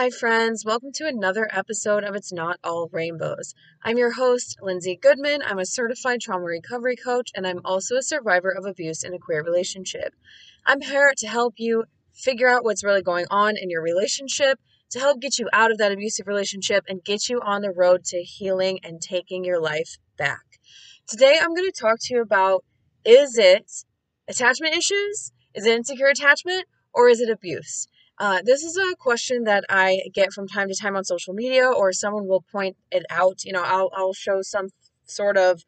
Hi, friends. Welcome to another episode of It's Not All Rainbows. I'm your host, Lindsay Goodman. I'm a certified trauma recovery coach, and I'm also a survivor of abuse in a queer relationship. I'm here to help you figure out what's really going on in your relationship, to help get you out of that abusive relationship, and get you on the road to healing and taking your life back. Today, I'm going to talk to you about is it attachment issues? Is it insecure attachment? Or is it abuse? Uh, this is a question that I get from time to time on social media, or someone will point it out. You know, I'll, I'll show some sort of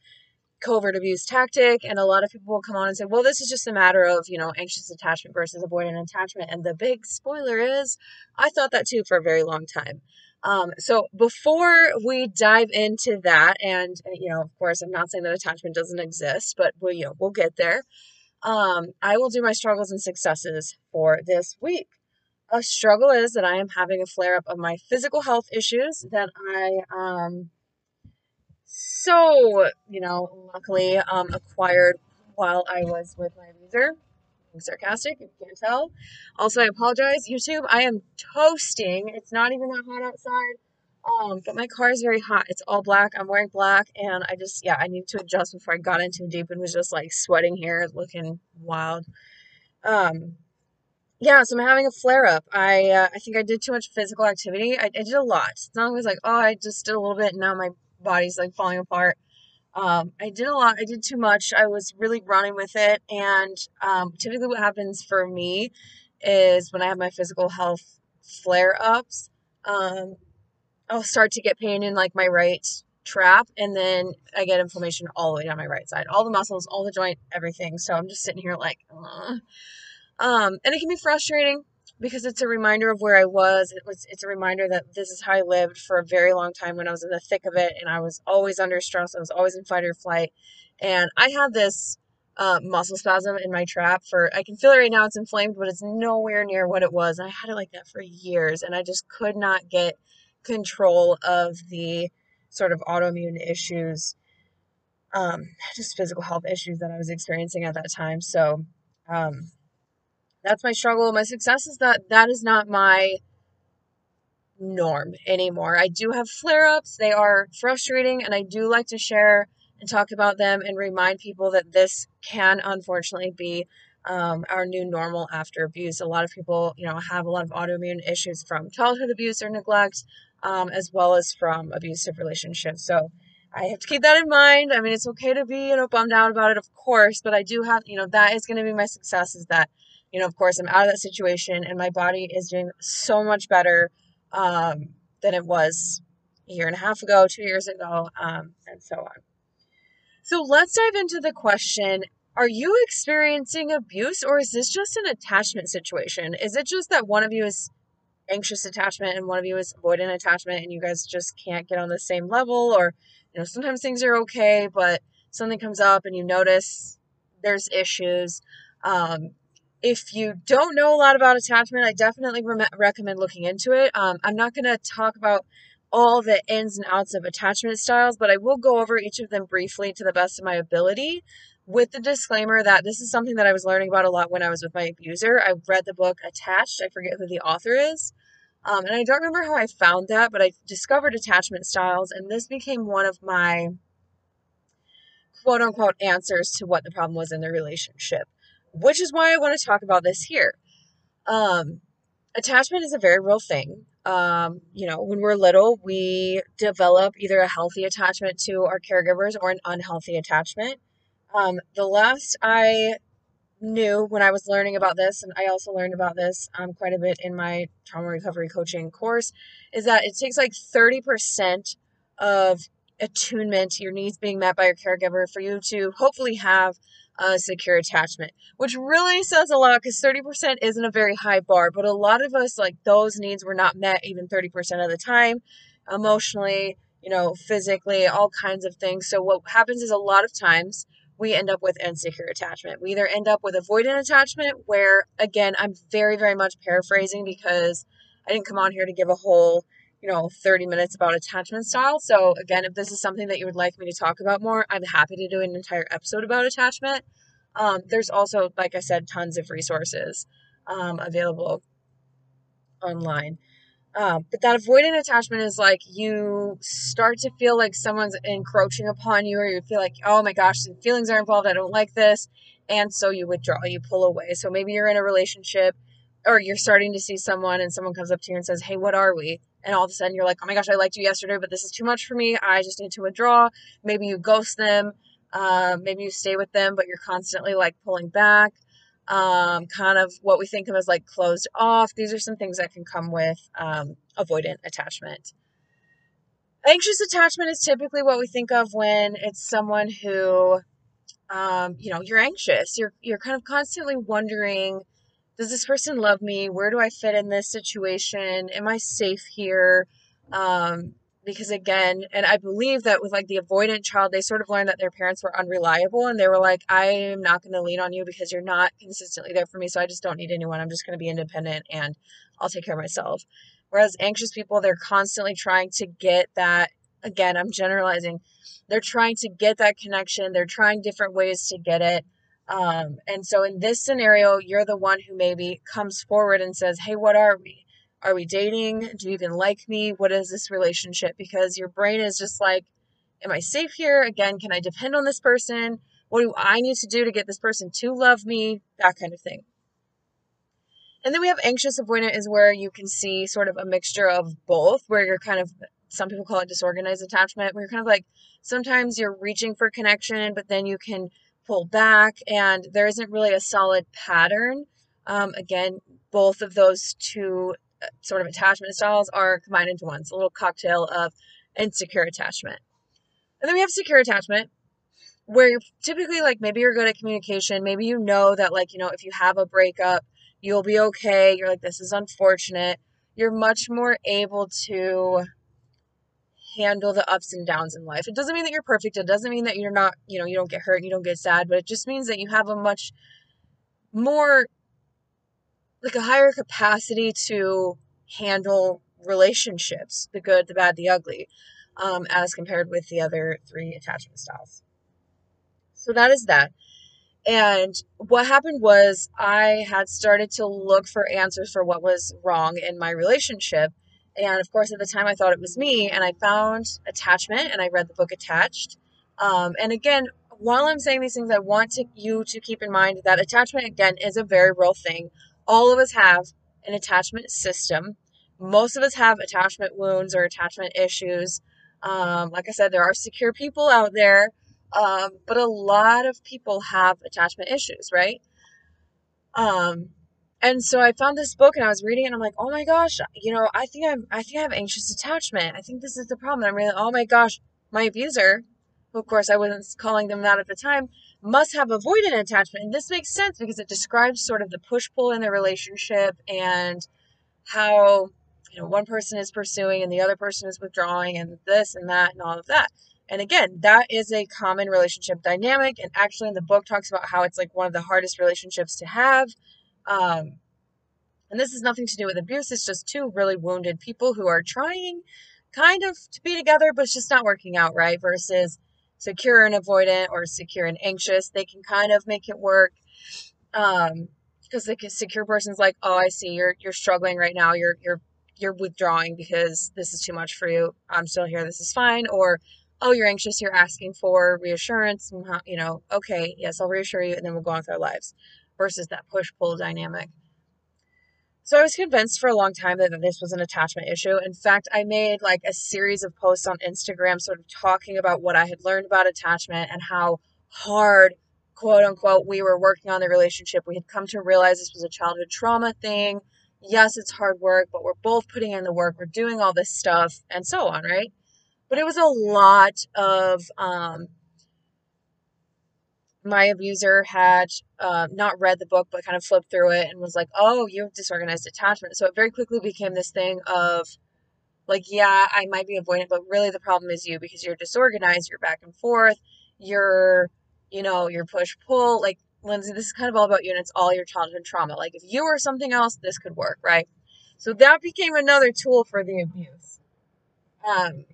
covert abuse tactic, and a lot of people will come on and say, well, this is just a matter of, you know, anxious attachment versus avoidant attachment. And the big spoiler is, I thought that too for a very long time. Um, so before we dive into that, and you know, of course, I'm not saying that attachment doesn't exist, but we, you know, we'll get there. Um, I will do my struggles and successes for this week a struggle is that I am having a flare up of my physical health issues that I um so you know luckily um acquired while I was with my abuser. I'm sarcastic, if you can't tell. Also, I apologize, YouTube. I am toasting. It's not even that hot outside. Um, but my car is very hot. It's all black. I'm wearing black, and I just yeah, I need to adjust before I got into deep and was just like sweating here, looking wild. Um, yeah, so I'm having a flare up. I uh, I think I did too much physical activity. I, I did a lot. It's not always like oh I just did a little bit and now my body's like falling apart. Um, I did a lot. I did too much. I was really running with it, and um, typically what happens for me is when I have my physical health flare ups, um, I'll start to get pain in like my right trap, and then I get inflammation all the way down my right side, all the muscles, all the joint, everything. So I'm just sitting here like. Ugh. Um, and it can be frustrating because it's a reminder of where I was. It was it's a reminder that this is how I lived for a very long time when I was in the thick of it and I was always under stress. I was always in fight or flight. And I had this uh, muscle spasm in my trap for I can feel it right now, it's inflamed, but it's nowhere near what it was. And I had it like that for years and I just could not get control of the sort of autoimmune issues, um, just physical health issues that I was experiencing at that time. So um that's my struggle. My success is that that is not my norm anymore. I do have flare ups, they are frustrating, and I do like to share and talk about them and remind people that this can unfortunately be um, our new normal after abuse. A lot of people, you know, have a lot of autoimmune issues from childhood abuse or neglect, um, as well as from abusive relationships. So I have to keep that in mind. I mean, it's okay to be, you know, bummed out about it, of course, but I do have, you know, that is going to be my success is that you know, of course, I'm out of that situation and my body is doing so much better um, than it was a year and a half ago, two years ago, um, and so on. So let's dive into the question Are you experiencing abuse or is this just an attachment situation? Is it just that one of you is anxious attachment and one of you is avoidant attachment and you guys just can't get on the same level? Or, you know, sometimes things are okay, but something comes up and you notice there's issues. Um, if you don't know a lot about attachment, I definitely re- recommend looking into it. Um, I'm not going to talk about all the ins and outs of attachment styles, but I will go over each of them briefly to the best of my ability with the disclaimer that this is something that I was learning about a lot when I was with my abuser. I read the book Attached, I forget who the author is. Um, and I don't remember how I found that, but I discovered attachment styles, and this became one of my quote unquote answers to what the problem was in the relationship which is why I want to talk about this here. Um, attachment is a very real thing. Um, you know, when we're little, we develop either a healthy attachment to our caregivers or an unhealthy attachment. Um, the last I knew when I was learning about this, and I also learned about this um, quite a bit in my trauma recovery coaching course, is that it takes like 30% of attunement your needs being met by your caregiver for you to hopefully have a secure attachment, which really says a lot because 30% isn't a very high bar, but a lot of us, like those needs were not met even 30% of the time, emotionally, you know, physically, all kinds of things. So, what happens is a lot of times we end up with insecure attachment. We either end up with avoidant attachment, where again, I'm very, very much paraphrasing because I didn't come on here to give a whole you know 30 minutes about attachment style. So again if this is something that you would like me to talk about more i'm happy to do an entire episode about attachment. Um, there's also like i said tons of resources um, available online. Um, but that avoidant attachment is like you start to feel like someone's encroaching upon you or you feel like oh my gosh the feelings are involved. I don't like this. And so you withdraw you pull away. So maybe you're in a relationship or you're starting to see someone and someone comes up to you and says hey what are we and all of a sudden you're like, oh my gosh, I liked you yesterday, but this is too much for me. I just need to withdraw. Maybe you ghost them. Uh, maybe you stay with them, but you're constantly like pulling back. Um, kind of what we think of as like closed off. These are some things that can come with um, avoidant attachment. Anxious attachment is typically what we think of when it's someone who, um, you know, you're anxious. You're you're kind of constantly wondering does this person love me? Where do I fit in this situation? Am I safe here? Um, because again, and I believe that with like the avoidant child, they sort of learned that their parents were unreliable and they were like, I am not going to lean on you because you're not consistently there for me. So I just don't need anyone. I'm just going to be independent and I'll take care of myself. Whereas anxious people, they're constantly trying to get that. Again, I'm generalizing. They're trying to get that connection. They're trying different ways to get it. Um, and so in this scenario, you're the one who maybe comes forward and says, Hey, what are we? Are we dating? Do you even like me? What is this relationship? Because your brain is just like, Am I safe here? Again, can I depend on this person? What do I need to do to get this person to love me? That kind of thing. And then we have anxious avoidant, is where you can see sort of a mixture of both, where you're kind of, some people call it disorganized attachment, where you're kind of like, sometimes you're reaching for connection, but then you can pull back, and there isn't really a solid pattern. Um, again, both of those two uh, sort of attachment styles are combined into one. It's a little cocktail of insecure attachment. And then we have secure attachment, where you're typically like maybe you're good at communication. Maybe you know that, like, you know, if you have a breakup, you'll be okay. You're like, this is unfortunate. You're much more able to handle the ups and downs in life. It doesn't mean that you're perfect. It doesn't mean that you're not, you know, you don't get hurt, you don't get sad, but it just means that you have a much more like a higher capacity to handle relationships, the good, the bad, the ugly, um, as compared with the other three attachment styles. So that is that. And what happened was I had started to look for answers for what was wrong in my relationship. And of course, at the time, I thought it was me, and I found attachment, and I read the book Attached. Um, and again, while I'm saying these things, I want to, you to keep in mind that attachment again is a very real thing. All of us have an attachment system. Most of us have attachment wounds or attachment issues. Um, like I said, there are secure people out there, um, but a lot of people have attachment issues, right? Um, and so I found this book and I was reading it and I'm like, oh my gosh, you know, I think I'm I think I have anxious attachment. I think this is the problem. And I'm really, oh my gosh, my abuser, who of course I wasn't calling them that at the time, must have avoidant attachment. And this makes sense because it describes sort of the push-pull in the relationship and how you know one person is pursuing and the other person is withdrawing and this and that and all of that. And again, that is a common relationship dynamic. And actually, in the book, talks about how it's like one of the hardest relationships to have um, and this has nothing to do with abuse, it's just two really wounded people who are trying kind of to be together, but it's just not working out right, versus secure and avoidant or secure and anxious. They can kind of make it work. Um, because the secure person's like, oh, I see you're you're struggling right now. You're you're you're withdrawing because this is too much for you. I'm still here. This is fine. Or, oh, you're anxious. You're asking for reassurance. You know, okay, yes, I'll reassure you, and then we'll go on with our lives versus that push pull dynamic. So I was convinced for a long time that this was an attachment issue. In fact, I made like a series of posts on Instagram sort of talking about what I had learned about attachment and how hard, quote unquote, we were working on the relationship. We had come to realize this was a childhood trauma thing. Yes, it's hard work, but we're both putting in the work. We're doing all this stuff and so on, right? But it was a lot of um, my abuser had uh, not read the book but kind of flipped through it and was like oh you have disorganized attachment. So it very quickly became this thing of like yeah i might be avoidant but really the problem is you because you're disorganized you're back and forth you're you know you're push pull. Like lindsay this is kind of all about you and it's all your childhood trauma. Like if you were something else this could work right? So that became another tool for the abuse. Um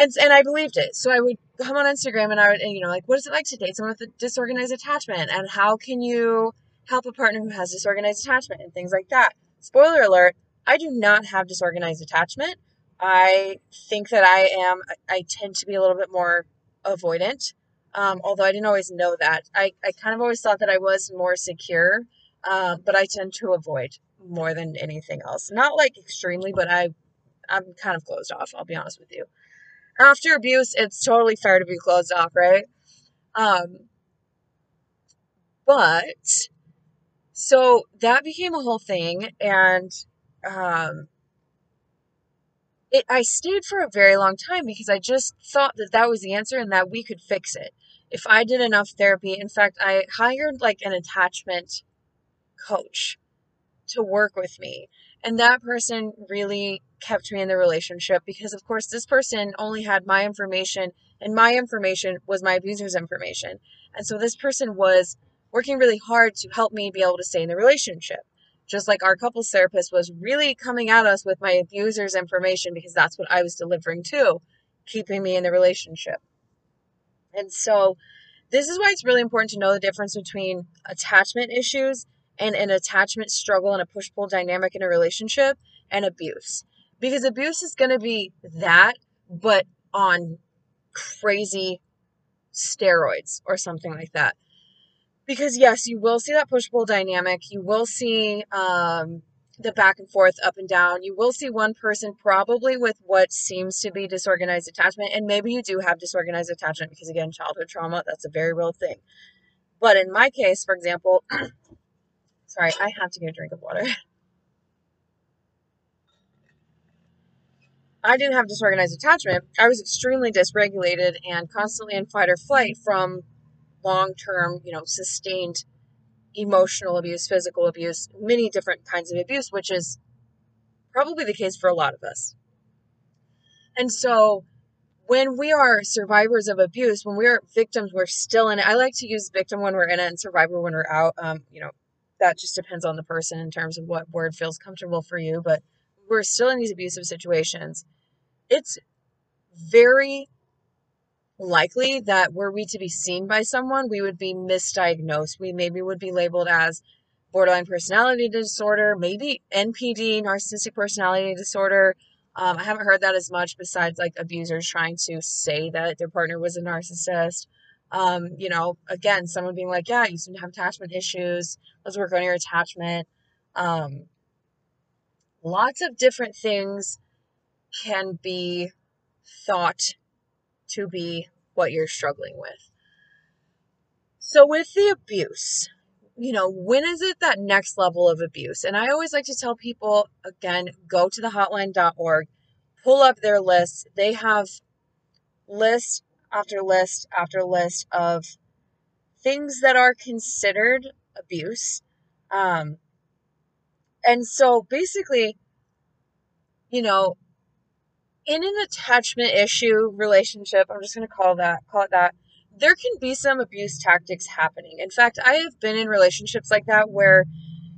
and and I believed it. So I would come on Instagram and I would, and, you know, like, what is it like to date someone with a disorganized attachment, and how can you help a partner who has disorganized attachment and things like that. Spoiler alert: I do not have disorganized attachment. I think that I am. I tend to be a little bit more avoidant. Um, although I didn't always know that. I, I kind of always thought that I was more secure, uh, but I tend to avoid more than anything else. Not like extremely, but I I'm kind of closed off, I'll be honest with you after abuse, it's totally fair to be closed off, right? Um, but so that became a whole thing, and um, it, I stayed for a very long time because I just thought that that was the answer and that we could fix it if I did enough therapy. In fact, I hired like an attachment coach to work with me, and that person really kept me in the relationship because, of course, this person only had my information, and my information was my abuser's information. And so this person was working really hard to help me be able to stay in the relationship. Just like our couples therapist was really coming at us with my abuser's information because that's what I was delivering to, keeping me in the relationship. And so, this is why it's really important to know the difference between attachment issues and an attachment struggle and a push pull dynamic in a relationship and abuse because abuse is going to be that, but on crazy steroids or something like that. Because yes, you will see that push pull dynamic. You will see um, the back and forth, up and down. You will see one person probably with what seems to be disorganized attachment, and maybe you do have disorganized attachment because again, childhood trauma that's a very real thing. But in my case, for example, sorry, I have to get a drink of water. I didn't have disorganized attachment. I was extremely dysregulated and constantly in fight or flight from long term, you know, sustained emotional abuse, physical abuse, many different kinds of abuse, which is probably the case for a lot of us. And so when we are survivors of abuse, when we're victims, we're still in it. I like to use victim when we're in it and survivor when we're out. Um, you know, that just depends on the person in terms of what word feels comfortable for you. But we're still in these abusive situations, it's very likely that were we to be seen by someone, we would be misdiagnosed. We maybe would be labeled as borderline personality disorder, maybe NPD, narcissistic personality disorder. Um, I haven't heard that as much besides like abusers trying to say that their partner was a narcissist. Um, you know, again, someone being like, yeah, you seem to have attachment issues. Let's work on your attachment. Um, lots of different things can be thought to be what you're struggling with. So, with the abuse, you know, when is it that next level of abuse? And I always like to tell people again, go to the hotline.org, pull up their list. They have list after list after list of things that are considered abuse. Um, and so basically, you know, in an attachment issue relationship, I'm just going to call that call it that. There can be some abuse tactics happening. In fact, I have been in relationships like that where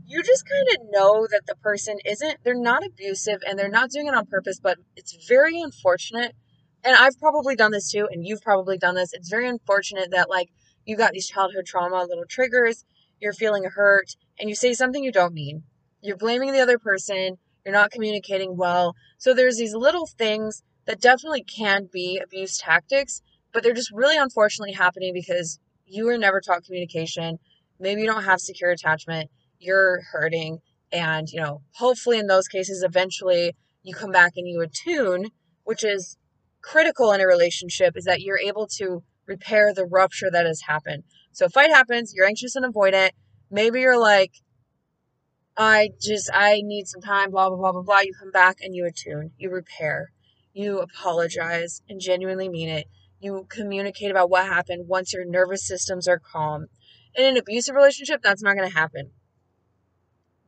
you just kind of know that the person isn't they're not abusive and they're not doing it on purpose, but it's very unfortunate. And I've probably done this too and you've probably done this. It's very unfortunate that like you got these childhood trauma little triggers, you're feeling hurt and you say something you don't mean you're blaming the other person, you're not communicating well. So there's these little things that definitely can be abuse tactics, but they're just really unfortunately happening because you were never taught communication. Maybe you don't have secure attachment, you're hurting, And, you know, hopefully in those cases, eventually you come back and you attune, which is critical in a relationship, is that you're able to repair the rupture that has happened. So, a fight happens, you're anxious and avoidant. Maybe you're like, I just, I need some time, blah, blah, blah, blah, blah. You come back and you attune, you repair, you apologize and genuinely mean it. You communicate about what happened once your nervous systems are calm. In an abusive relationship, that's not going to happen.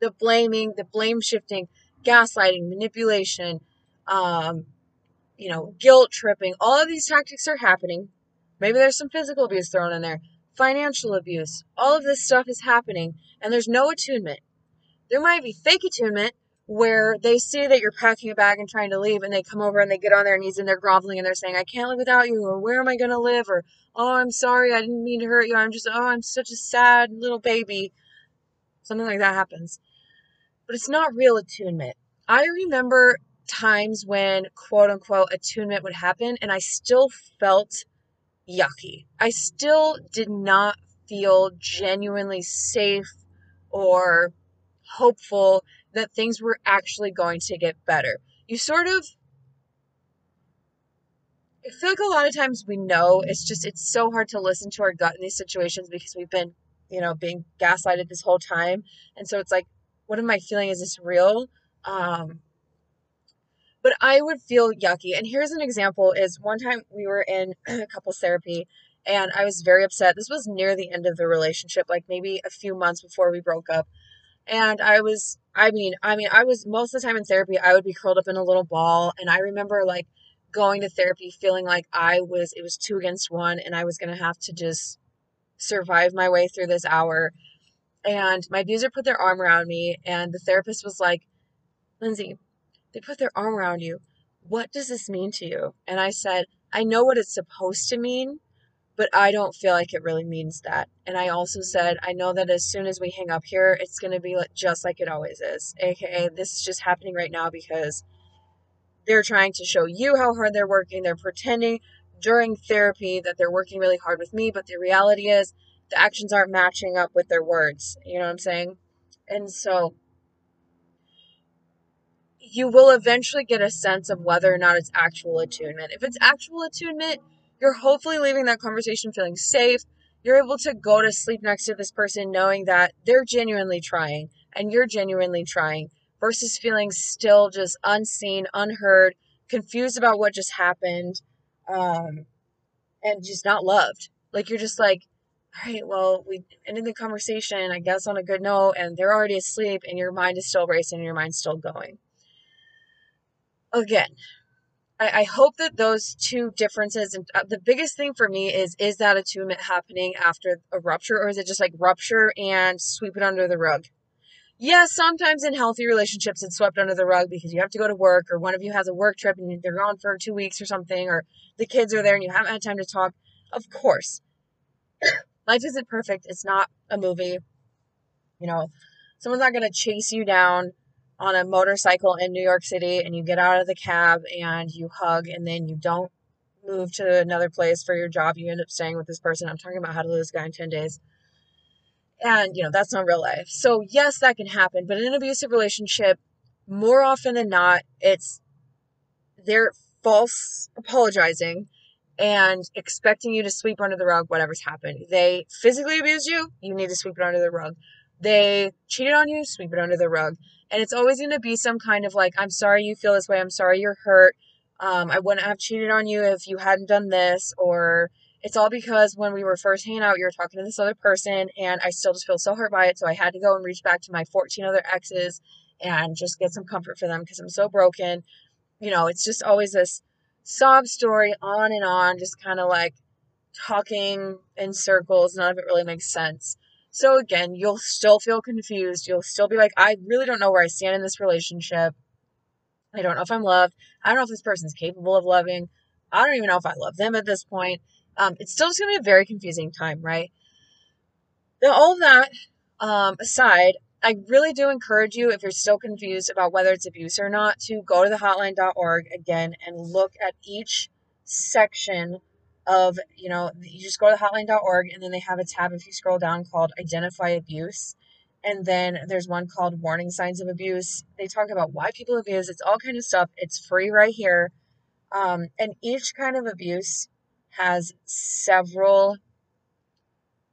The blaming, the blame shifting, gaslighting, manipulation, um, you know, guilt tripping, all of these tactics are happening. Maybe there's some physical abuse thrown in there, financial abuse. All of this stuff is happening, and there's no attunement. There might be fake attunement where they see that you're packing a bag and trying to leave, and they come over and they get on their knees and they're groveling and they're saying, I can't live without you, or where am I going to live, or oh, I'm sorry, I didn't mean to hurt you, I'm just, oh, I'm such a sad little baby. Something like that happens. But it's not real attunement. I remember times when quote unquote attunement would happen, and I still felt yucky. I still did not feel genuinely safe or hopeful that things were actually going to get better. You sort of I feel like a lot of times we know it's just it's so hard to listen to our gut in these situations because we've been, you know, being gaslighted this whole time. And so it's like, what am I feeling? Is this real? Um but I would feel yucky. And here's an example is one time we were in couples therapy and I was very upset. This was near the end of the relationship, like maybe a few months before we broke up. And I was I mean, I mean, I was most of the time in therapy, I would be curled up in a little ball. And I remember like going to therapy feeling like I was, it was two against one, and I was going to have to just survive my way through this hour. And my abuser put their arm around me, and the therapist was like, Lindsay, they put their arm around you. What does this mean to you? And I said, I know what it's supposed to mean, but I don't feel like it really means that. And I also said, I know that as soon as we hang up here, it's going to be just like it always is. AKA, this is just happening right now because they're trying to show you how hard they're working. They're pretending during therapy that they're working really hard with me, but the reality is the actions aren't matching up with their words. You know what I'm saying? And so you will eventually get a sense of whether or not it's actual attunement. If it's actual attunement, you're hopefully leaving that conversation feeling safe. You're able to go to sleep next to this person knowing that they're genuinely trying and you're genuinely trying versus feeling still just unseen, unheard, confused about what just happened, um, and just not loved. Like you're just like, all right, well, we ended the conversation, I guess, on a good note, and they're already asleep, and your mind is still racing, and your mind's still going. Again, I, I hope that those two differences and uh, the biggest thing for me is is that attunement happening after a rupture or is it just like rupture and sweep it under the rug? Yes sometimes in healthy relationships it's swept under the rug because you have to go to work or one of you has a work trip and they're gone for two weeks or something or the kids are there and you haven't had time to talk. Of course life isn't perfect. It's not a movie. You know someone's not going to chase you down on a motorcycle in New York City and you get out of the cab and you hug and then you don't move to another place for your job, you end up staying with this person. I'm talking about how to lose a guy in 10 days. And, you know, that's not real life. So, yes, that can happen. But in an abusive relationship, more often than not, it's they're false apologizing and expecting you to sweep under the rug whatever's happened. They physically abused you, you need to sweep it under the rug. They cheated on you, sweep it under the rug. And it's always going to be some kind of like, I'm sorry you feel this way. I'm sorry you're hurt. Um, I wouldn't have cheated on you if you hadn't done this. Or it's all because when we were first hanging out, you were talking to this other person, and I still just feel so hurt by it. So I had to go and reach back to my 14 other exes and just get some comfort for them because I'm so broken. You know, it's just always this sob story on and on, just kind of like talking in circles. None of it really makes sense. So again, you'll still feel confused. You'll still be like, I really don't know where I stand in this relationship. I don't know if I'm loved. I don't know if this person's capable of loving. I don't even know if I love them at this point. Um, it's still just going to be a very confusing time, right? Now, all of that um, aside, I really do encourage you, if you're still confused about whether it's abuse or not, to go to the hotline.org again and look at each section of, you know, you just go to hotline.org and then they have a tab if you scroll down called identify abuse. And then there's one called Warning Signs of Abuse. They talk about why people abuse. It's all kind of stuff. It's free right here. Um, and each kind of abuse has several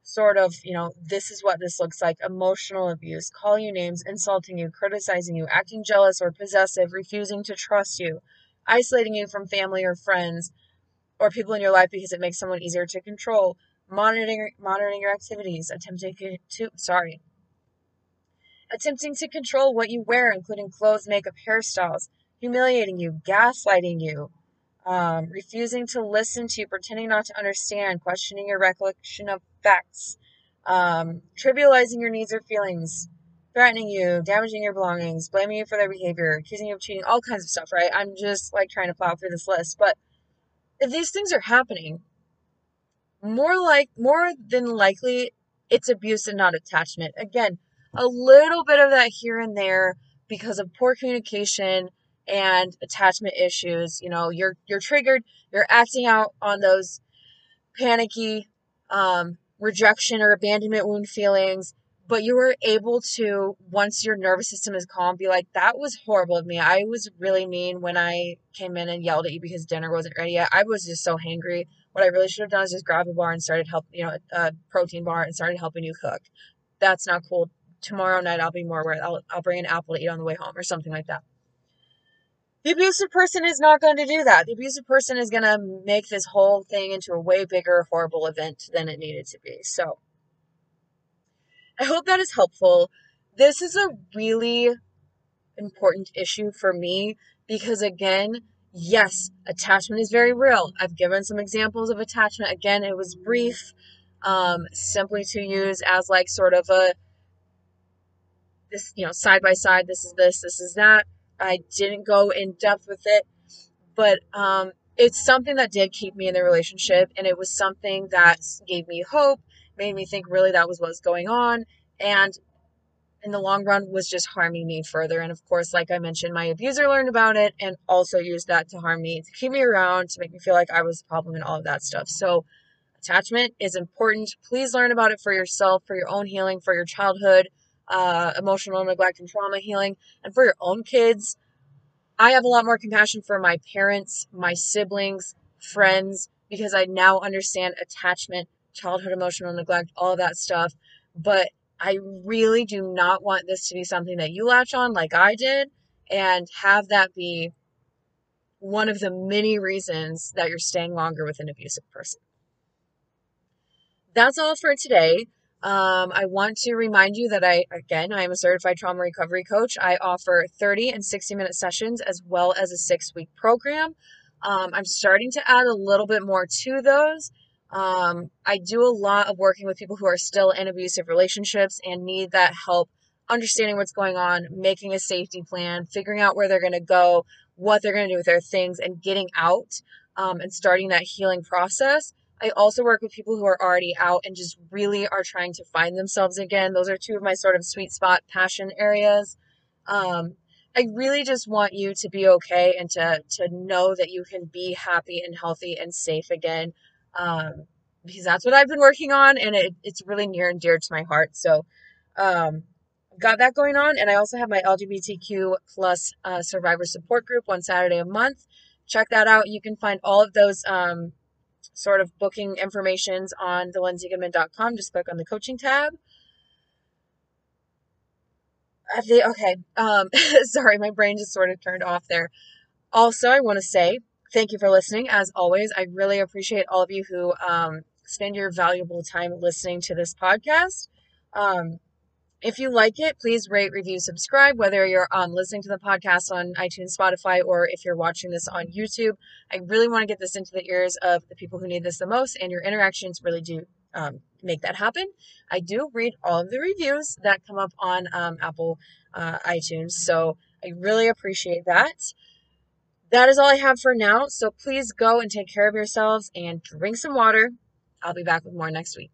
sort of, you know, this is what this looks like emotional abuse, calling you names, insulting you, criticizing you, acting jealous or possessive, refusing to trust you, isolating you from family or friends or people in your life because it makes someone easier to control, monitoring monitoring your activities, attempting to sorry, attempting to control what you wear, including clothes, makeup, hairstyles, humiliating you, gaslighting you, um, refusing to listen to you, pretending not to understand, questioning your recollection of facts, um, trivializing your needs or feelings, threatening you, damaging your belongings, blaming you for their behavior, accusing you of cheating, all kinds of stuff, right? I'm just like trying to plow through this list. But these things are happening, more like more than likely it's abuse and not attachment. Again, a little bit of that here and there because of poor communication and attachment issues. You know, you're you're triggered, you're acting out on those panicky um, rejection or abandonment wound feelings, but you were able to once your nervous system is calm be like that was horrible of me. I was really mean when i came in and yelled at you because dinner wasn't ready yet. I was just so hangry. What i really should have done is just grab a bar and started help you know a protein bar and started helping you cook. That's not cool. Tomorrow night i'll be more aware i'll, I'll bring an apple to eat on the way home or something like that. The abusive person is not going to do that. The abusive person is going to make this whole thing into a way bigger, horrible event than it needed to be. So, I hope that is helpful. This is a really important issue for me because, again, yes, attachment is very real. I've given some examples of attachment. Again, it was brief, um, simply to use as like sort of a this, you know, side by side, this is this, this is that. I didn't go in depth with it, but um, it's something that did keep me in the relationship, and it was something that gave me hope made me think really that was what's going on and in the long run was just harming me further and of course like i mentioned my abuser learned about it and also used that to harm me to keep me around to make me feel like i was the problem and all of that stuff. So attachment is important. Please learn about it for yourself for your own healing for your childhood uh, emotional neglect and trauma healing and for your own kids. I have a lot more compassion for my parents my siblings friends because i now understand attachment childhood emotional neglect, all that stuff. But I really do not want this to be something that you latch on like I did and have that be one of the many reasons that you're staying longer with an abusive person. That's all for today. Um, I want to remind you that I, again, I am a certified trauma recovery coach. I offer 30 and 60 minute sessions as well as a six week program. Um, I'm starting to add a little bit more to those. Um, I do a lot of working with people who are still in abusive relationships and need that help understanding what's going on, making a safety plan, figuring out where they're going to go, what they're going to do with their things, and getting out um, and starting that healing process. I also work with people who are already out and just really are trying to find themselves again. Those are two of my sort of sweet spot passion areas. Um, I really just want you to be okay and to to know that you can be happy and healthy and safe again um, because that's what I've been working on, and it, it's really near and dear to my heart. So, um, got that going on, and I also have my LGBTQ plus uh, survivor support group one Saturday a month. Check that out. You can find all of those um, sort of booking informations on thelindsaygoodman.com. Just click on the coaching tab. The, okay, um, sorry, my brain just sort of turned off there. Also, I want to say Thank you for listening. As always, I really appreciate all of you who um, spend your valuable time listening to this podcast. Um, if you like it, please rate, review, subscribe, whether you're um, listening to the podcast on iTunes, Spotify, or if you're watching this on YouTube. I really want to get this into the ears of the people who need this the most, and your interactions really do um, make that happen. I do read all of the reviews that come up on um, Apple uh, iTunes, so I really appreciate that that is all I have for now. So please go and take care of yourselves and drink some water. I'll be back with more next week.